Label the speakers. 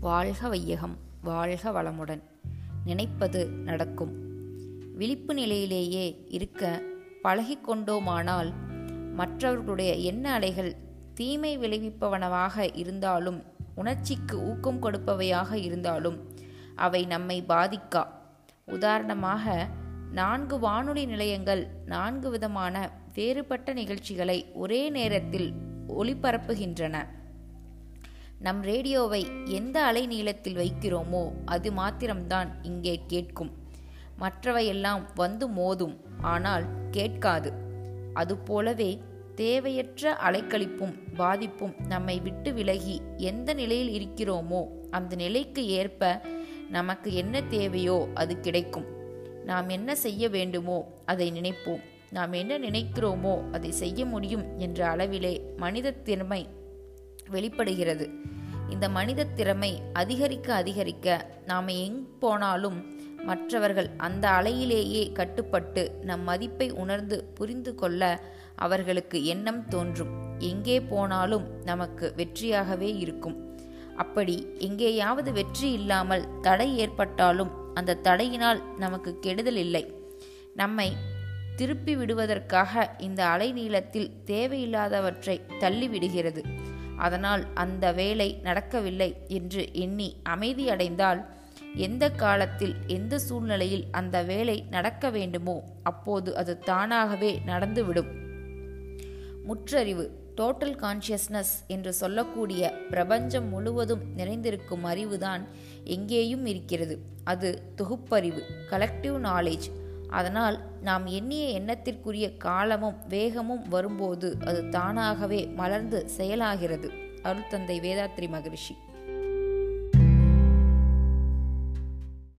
Speaker 1: வாழ்க வையகம் வாழ்க வளமுடன் நினைப்பது நடக்கும். விழிப்பு நிலையிலேயே இருக்க பழகிக்கொண்டோமானால் மற்றவர்களுடைய எண்ண அலைகள் தீமை விளைவிப்பவனவாக இருந்தாலும் உணர்ச்சிக்கு ஊக்கம் கொடுப்பவையாக இருந்தாலும் அவை நம்மை பாதிக்கா. உதாரணமாக நான்கு வானொலி நிலையங்கள் நான்கு விதமான வேறுபட்ட நிகழ்ச்சிகளை ஒரே நேரத்தில் ஒளிபரப்புகின்றன. நம் ரேடியோவை எந்த அலைநீளத்தில் வைக்கிறோமோ அது மாத்திரம்தான் இங்கே கேட்கும். மற்றவையெல்லாம் வந்து மோதும் ஆனால் கேட்காது. அதுபோலவே தேவையற்ற அலைக்கழிப்பும் பாதிப்பும் நம்மை விட்டு விலகி எந்த நிலையில் இருக்கிறோமோ அந்த நிலைக்கு ஏற்ப நமக்கு என்ன தேவையோ அது கிடைக்கும். நாம் என்ன செய்ய வேண்டுமோ அதை நினைப்போம். நாம் என்ன நினைக்கிறோமோ அதை செய்ய முடியும் என்ற அளவிலே மனித திறமை வெளிப்படுகிறது. இந்த மனித திறமை அதிகரிக்க அதிகரிக்க நாம் எங் போனாலும் மற்றவர்கள் அந்த அலையிலேயே கட்டுப்பட்டு நம் மதிப்பை உணர்ந்து புரிந்து கொள்ள அவர்களுக்கு எண்ணம் தோன்றும். எங்கே போனாலும் நமக்கு வெற்றியாகவே இருக்கும். அப்படி எங்கேயாவது வெற்றி இல்லாமல் தடை ஏற்பட்டாலும் அந்த தடையினால் நமக்கு கெடுதல் இல்லை. நம்மை திருப்பி விடுவதற்காக இந்த அலைநீளத்தில் தேவையில்லாதவற்றை தள்ளிவிடுகிறது. அதனால் அந்த வேலை நடக்கவில்லை என்று எண்ணி அமைதியடைந்தால் எந்த காலத்தில் எந்த சூழ்நிலையில் அந்த வேலை நடக்க வேண்டுமோ அப்போது அது தானாகவே நடந்துவிடும். முற்றறிவு டோட்டல் கான்ஷியஸ்னஸ் என்று சொல்லக்கூடிய பிரபஞ்சம் முழுவதும் நிறைந்திருக்கும் அறிவுதான் எங்கேயும் இருக்கிறது. அது தொகுப்பறிவு கலெக்டிவ் நாலேஜ் அதனால் நாம் எண்ணிய எண்ணத்திற்குரிய காலமும் வேகமும் வரும்போது அது தானாகவே மலர்ந்து செயலாகிறது. அருள்தந்தை வேதாத்ரி மகரிஷி.